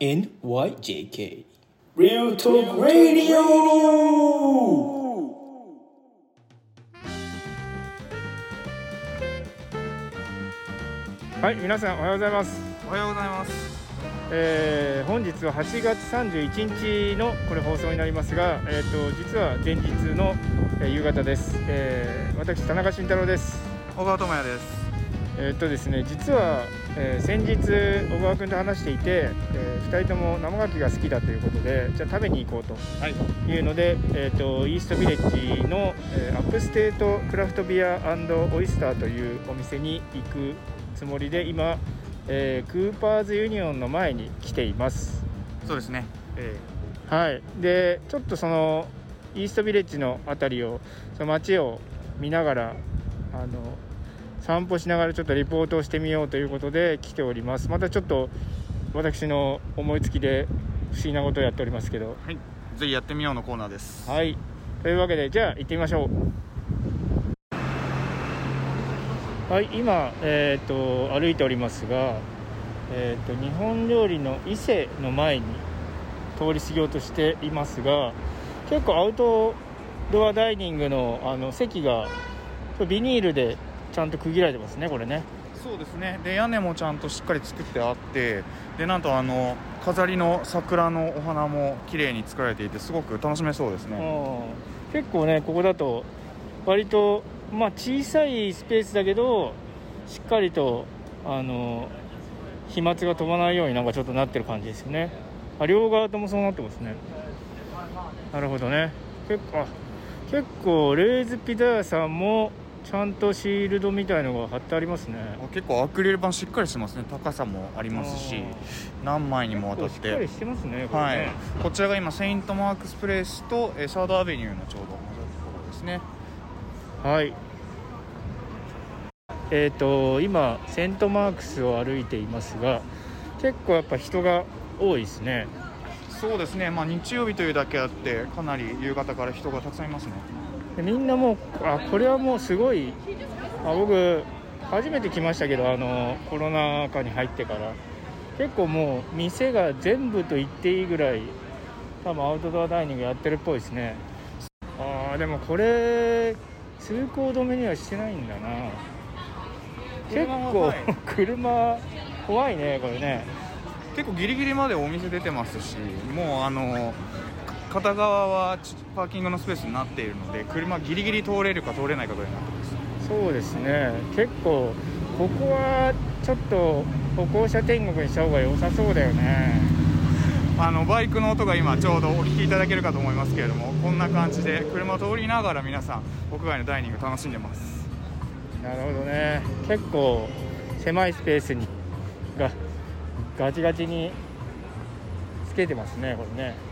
NYJK Real Talk Radio はい、皆さんおはようございます。おはようございます。えー本日は8月31日のこれ放送になりますが、えっ、と実は前日の、えー夕方です。えー私田中慎太郎です。小川智也です。えっ、とですね、実は、えー先日小川君と話していて、え2人とも生牡蠣が好きだということで、じゃあ食べに行こうとはい。いうので、えー、とイーストビレッジの、えー Upstate Craft Beer Oyster というお店に行くつもりで今、えークーパーズユニオンの前に来ています。そうですね。えはい、でちょっとそのイーストビレッジの辺りをその街を見ながらあの散歩しながらちょっとリポートをしてみようということで来ております。またちょっと私の思いつきで不思議なことをやっておりますけどーはい。ぜひやってみようのコーナーです。はい。というわけで、じゃあ行ってみましょう。はい、今、えっ、と、歩いておりますが、えっ、と、日本料理の伊勢の前に通り過ぎようとしていますが、結構アウトドアダイニングのあの席がビニールでちゃんと区切られてますね、これね。そうですね。で屋根もちゃんとしっかり作ってあって、でなんとあの飾りの桜のお花も綺麗に作られていてすごく楽しめそうですね。うん結構ねここだと割とまあ小さいスペースだけどしっかりとあの飛沫が飛ばないようになんかちょっとなってる感じですよねあ両側ともそうなってますねなるほどね結構あ結構レーズピザ屋さんもちゃんとシールドみたいのが貼ってありますねあ結構アクリル板しっかりしてますね。高さもありますし、何枚にもわたっ。結構しっかりしててますねこれはねい。こちらが今セイントマークスプレイスとえーサードアベニューのちょうど同じところですね。はい。えっ、と今セントマークスを歩いていますが、結構やっぱ人が多いですね。そうですね。まあ日曜日というだけあってかなり夕方から人がたくさんいますね。でみんなもうあこれはもうすごい。あ僕初めて来ましたけどあのコロナ禍に入ってから結構もう店が全部と言っていいぐらい多分アウトドアダイニングやってるっぽいですね。ああでもこれ通行止めにはしてないんだな。結構車怖いねこれね。結構ギリギリまでお店出てますしもうあの片側はちパーキングのスペースになっているので車ギリギリ通れるか通れないかぐらいになってます。そうですね。結構ここはちょっと歩行者天国にした方が良さそうだよね。あのバイクの音が今ちょうどお聞きいただけるかと思いますけれどもこんな感じで車を通りながら皆さん屋外のダイニング楽しんでます。なるほどね。結構狭いスペースにがガチガチにつけてますねこれね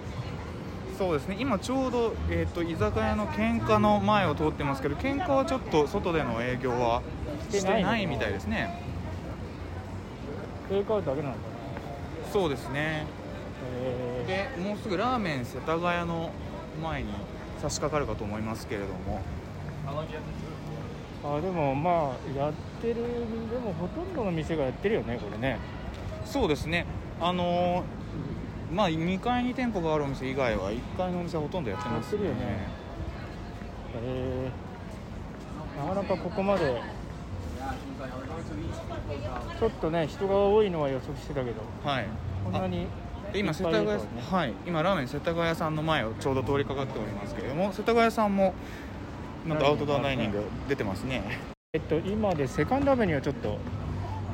そうですね。今ちょうど、えー、と居酒屋の喧嘩の前を通ってますけど喧嘩はちょっと外での営業はしてないみたいですね。テイクアウトだけなのかなそうですね。えでもうすぐラーメン世田谷の前に差し掛かるかと思いますけれども。ーあでもまあやってるでもほとんどの店がやってるよねこれね。そうですね。あのーまあ2階に店舗があるお店以外は1階のお店はほとんどやってますやってるよね。え。ーなかなかここまでちょっとね人が多いのは予測してたけど。はい。こんなに今世田谷、ねはい。今ラーメン世田谷さんの前をちょうど通りかかっておりますけれども世田谷さんもなんとアウトドアダイニング出てますね。えっと今でセカンドアベニューをちょっと、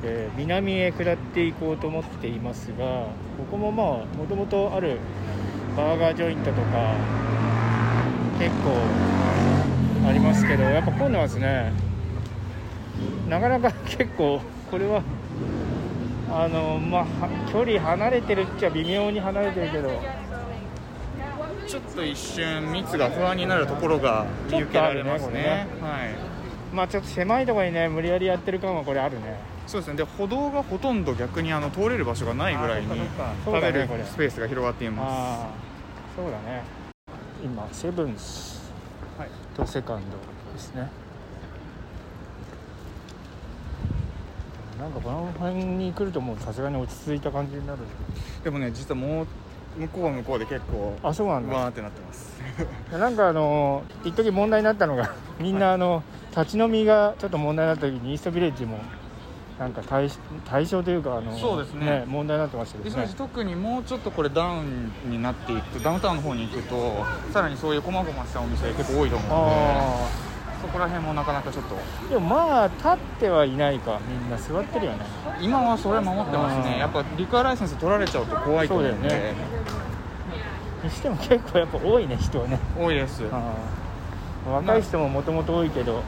えー南へ下っていこうと思っていますがここもまあもともとあるバーガージョイントとか結構ありますけどやっぱ混んでますねなかなか 結構これはあのまあは距離離れてるっちゃ微妙に離れてるけどちょっと一瞬密が不安になるところが見受けられますね。ちょはい。まあちょっと狭いところにね無理やりやってる感はこれあるねそうですね。で歩道がほとんど逆にあの通れる場所がないぐらいに食べるスペースが広がっていまああそうだね。今セブンスす、はい、とセカンドですね。なんかこの辺に来るともうさすがに落ち着いた感じになるんででもね実はもう向こうは向こうで結構あそうなんだ。わーってなってます。なんかあの一時問題になったのがみんなあの立ち飲みがちょっと問題になった時にイーストビレッジもなんか対対象というかあのそうですね。問題になってましたけどね。で特にもうちょっとこれダウンになっていくとダウンタウンの方に行くとさらにそういう細々したお店結構多いと思うのであそこら辺もなかなかちょっと。あでもまあ立ってはいないかみんな座ってるよね。今はそれ守ってますうん。ねやっぱリカーライセンス取られちゃうと怖いと思うんで、そうだよね。にしても結構やっぱ多いね人はね。多いです。ああ若い人ももともと多いけど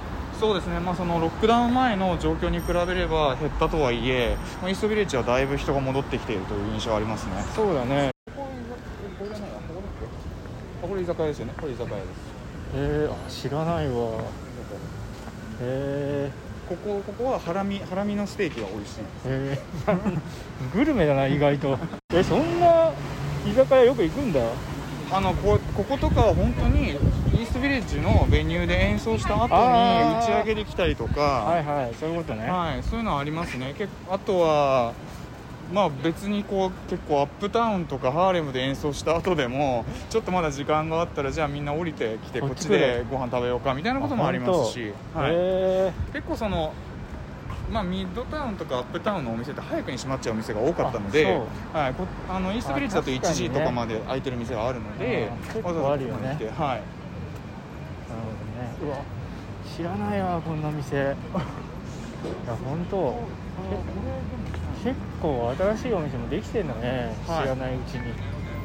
そうですね、まあ、そのロックダウン前の状況に比べれば減ったとはいえ、まあ、イーストビレッジはだいぶ人が戻ってきているという印象はありますね。そうだね。これ居酒屋ですよね。これ居酒屋です。えー、あ知らないわ。へここここはハラミハラミのステーキが美味しいえへえ グルメだな意外と。えそんな居酒屋よく行くんだ？あのここことかは本当にイーストビレッジのベニューで演奏した後に打ち上げできたりとか。はいはいそういうことね。はい、そういうのはありますね。結構あとはまあ別にこう結構アップタウンとかハーレムで演奏した後でもちょっとまだ時間があったらじゃあみんな降りてきてこっちでご飯食べようかみたいなこともありますし、はい、結構そのまあ、ミッドタウンとかアップタウンのお店って早くに閉まっちゃうお店が多かったのであ、はい、こあのイーストビレッジだと1あ確かにね。時とかまで空いてる店があるのでわざわざ来てはい、なるほどね。うわ知らないわこんな店。いや本当け結構新しいお店もできてんだね、はい。知らないうちに。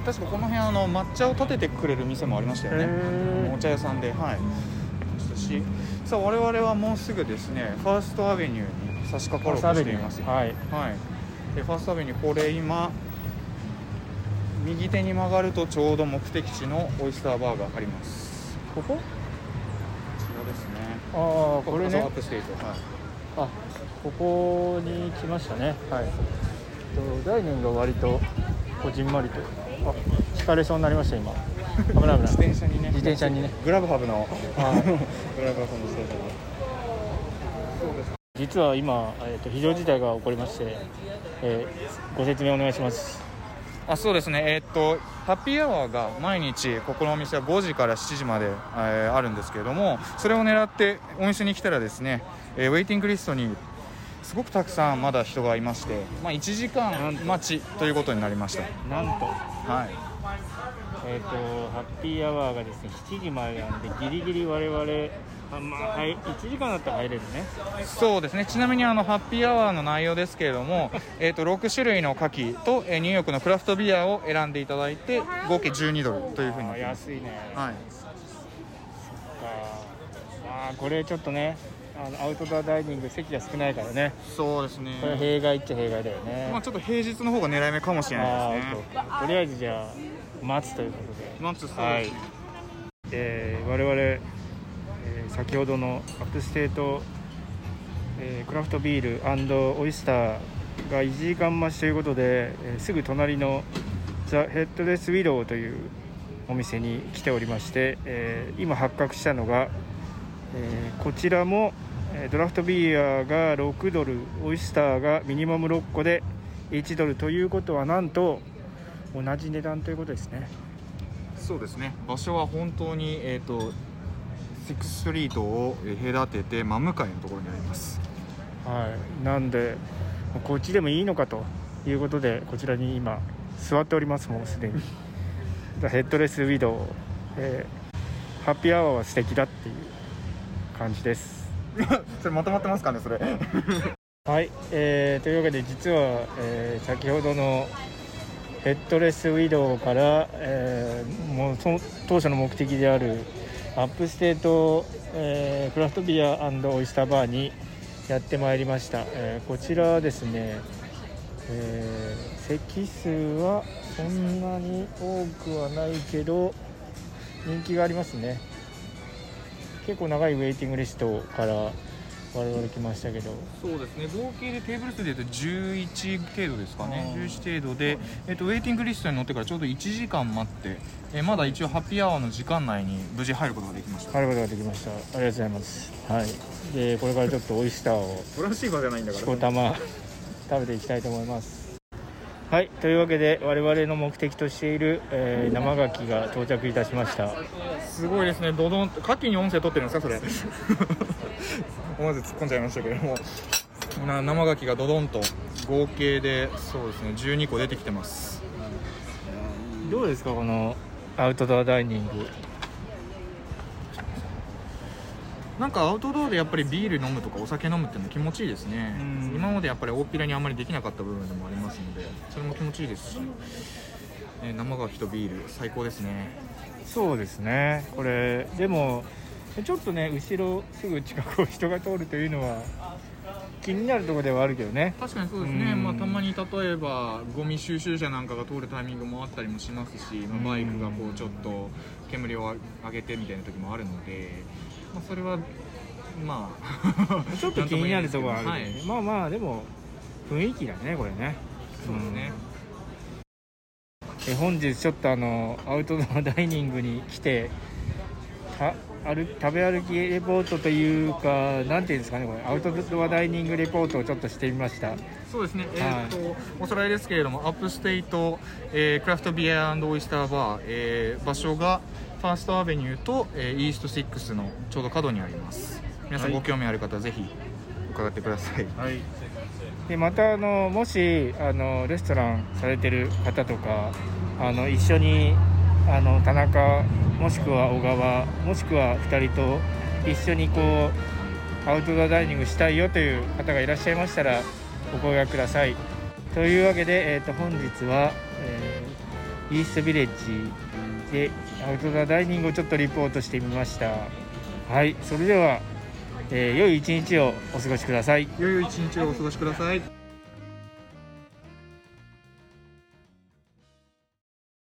確かこの辺あの抹茶を立ててくれる店もありましたよね。お茶屋さんではい。ましたしさあ我々はもうすぐですねファーストアベニューに差し掛かろうとしていますはい。はい。でファーストアベニューこれ今右手に曲がるとちょうど目的地のオイスターバーがあります。ここ？こちらですね。ああこれね。そう Upstate。はい。あここに来ましたね。はい。とダイニングが割とこじんまりと。あ轢かれそうになりました今危ない危ない。自転車にね。自転車にね。 Grubhub の。あ Grubhub のステーションでそうです。実は今、えー、と非常事態が起こりまして、えーご説明お願いします。あそうですね。えーっとハッピーアワーが毎日ここのお店は5時から7時まで、えーあるんですけれどもそれを狙ってお店に来たらですね、えーウェイティングリストにすごくたくさんまだ人がいまして、まあ、1時間待ちということになりました。なんと,、はいえー、とハッピーアワーがですね7時までなんでギリギリ我々あ、まあ、はい、1時間だったら入れるね。そうですね。ちなみにあのハッピーアワーの内容ですけれども、えー、と6種類の牡蠣と、えーニューヨークのクラフトビアを選んでいただいて合計12ドルというふうに。安いね、はい。ああこれちょっとねあの outdoor dining 席が少ないからね。そうですね。これは弊害っちゃ弊害だよね、まあ、ちょっと平日の方が狙い目かもしれないですね。とりあえずじゃあ待つということで。マッチそうです。ねはい、えー我々、えー先ほどの Upstate、えークラフトビールオイスターが1時間待ちということで、えーすぐ隣のザ・ヘッドレス・ウィドウというお店に来ておりまして、えー今発覚したのが、えーこちらも、えードラフトビアが6ドルオイスターがミニマム6個で1ドルということはなんと同じ値段ということですね。そうですね。場所は本当に、えー、とセックスストリートをえー隔てて真向かいのところにあります。はい、なんでこっちでもいいのかということでこちらに今座っておりますもうすでに。ザヘッドレスウィドウ、えーハッピーアワーは素敵だっていう感じです。それまとまってますかねそれ。はい、えーというわけで実は、えー先ほどのヘッドレスウィドウから、えーもうその当初の目的であるUpstate、えー Craft Beer Oyster Bar にやってまいりました、えーこちらですね、え席数はそんなに多くはないけど人気がありますね。結構長い waiting list から我々来ましたけど。そうですね。合計でテーブル数でいうと11程度ですかね。うん11程度で、えっと waiting list に載ってからちょうど1時間待って、えーまだ一応ハッピーアワーの時間内に無事入ることができました。帰ることができました。ありがとうございます。はい。でこれからちょっとオイスターをトランシーバーじゃないんだしこたま食べていきたいと思います。はい。というわけで我々の目的としている、えー生牡蠣が到着いたしました。すごいですね。ドドンと牡蠣に音声取ってるんですかそれ 思わず突っ込んじゃいましたけどもな生牡蠣がドドンと合計でそうですね12個出てきてます。どうですかこのアウトドアダイニング。なんかアウトドアでやっぱりビール飲むとかお酒飲むっていうのは気持ちいいですね。うん。今までやっぱり大っぴらにあんまりできなかった部分でもありますのでそれも気持ちいいですし、えー生牡蠣とビール最高ですね。そうですね。これでもちょっとね後ろすぐ近くを人が通るというのは気になるところではあるけどね。確かにそうですね、うん。まあ、たまに例えばゴミ収集車なんかが通るタイミングもあったりもしますし、まあ、バイクがこうちょっと煙を上げてみたいな時もあるので、まあ、それはまあ ちょっと気になるところはあるね、はい。まあまあでも雰囲気だねこれね。そうですね、え本日ちょっとあのアウトドアダイニングに来てた歩食べ歩きレポートというかなんていうんですかねこれ。アウトドアダイニングレポートをちょっとしてみました。そうですね、えーとおさらいですけれども Upstate、えー Craft Beer Oyster Bar、えー場所がファーストアベニューと、えーイースト6のちょうど角にあります。皆さんはい。ご興味ある方はぜひ伺ってください。はい、でまたあのもしあのレストランされてる方とかあの一緒にあの田中もしくは小川もしくは2人と一緒にこうアウトドアダイニングしたいよという方がいらっしゃいましたらお声掛けください。というわけで、えー、と本日は、えーイーストビレッジでアウトドアダイニングをちょっとリポートしてみました。はいそれでは、えー良い一日をお過ごしください。良い一日をお過ごしください。